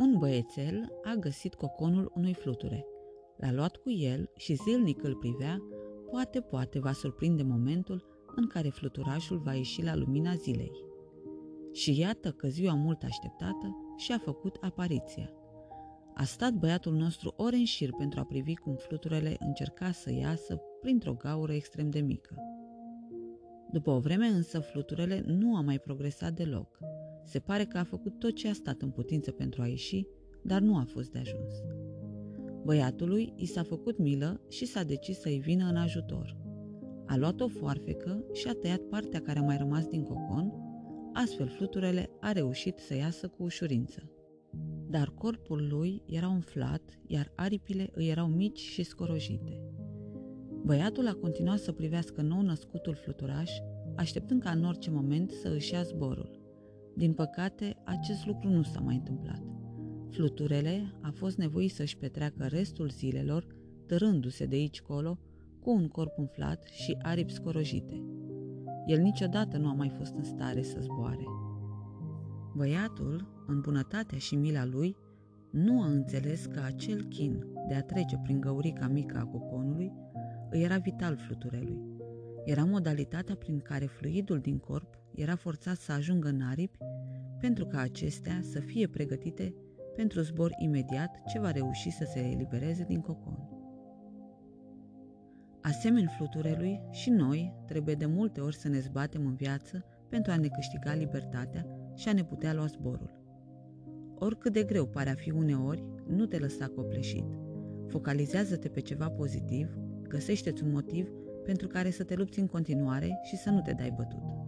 Un băiețel a găsit coconul unui fluture. L-a luat cu el și zilnic îl privea, poate, poate va surprinde momentul în care fluturașul va ieși la lumina zilei. Și iată că ziua mult așteptată și-a făcut apariția. A stat băiatul nostru ore în șir pentru a privi cum fluturele încerca să iasă printr-o gaură extrem de mică. După o vreme însă, fluturele nu a mai progresat deloc. Se pare că a făcut tot ce a stat în putință pentru a ieși, dar nu a fost de ajuns. Băiatului i s-a făcut milă și s-a decis să-i vină în ajutor. A luat o foarfecă și a tăiat partea care a mai rămas din cocon, astfel fluturele a reușit să iasă cu ușurință. Dar corpul lui era umflat, iar aripile îi erau mici și scorojite. Băiatul a continuat să privească nou născutul fluturaș, așteptând ca în orice moment să își ia zborul. Din păcate, acest lucru nu s-a mai întâmplat. Fluturele a fost nevoit să-și petreacă restul zilelor, târându-se de aici colo, cu un corp umflat și aripi scorojite. El niciodată nu a mai fost în stare să zboare. Băiatul, în bunătatea și mila lui, nu a înțeles că acel chin de a trece prin găurica mică a coconului îi era vital fluturelui. Era modalitatea prin care fluidul din corp era forțat să ajungă în aripi pentru ca acestea să fie pregătite pentru zbor imediat ce va reuși să se elibereze din cocon. Asemeni fluturelui, și noi trebuie de multe ori să ne zbatem în viață pentru a ne câștiga libertatea și a ne putea lua zborul. Oricât de greu pare a fi uneori, nu te lăsa copleșit. Focalizează-te pe ceva pozitiv, găsește-ți un motiv pentru care să te lupți în continuare și să nu te dai bătut.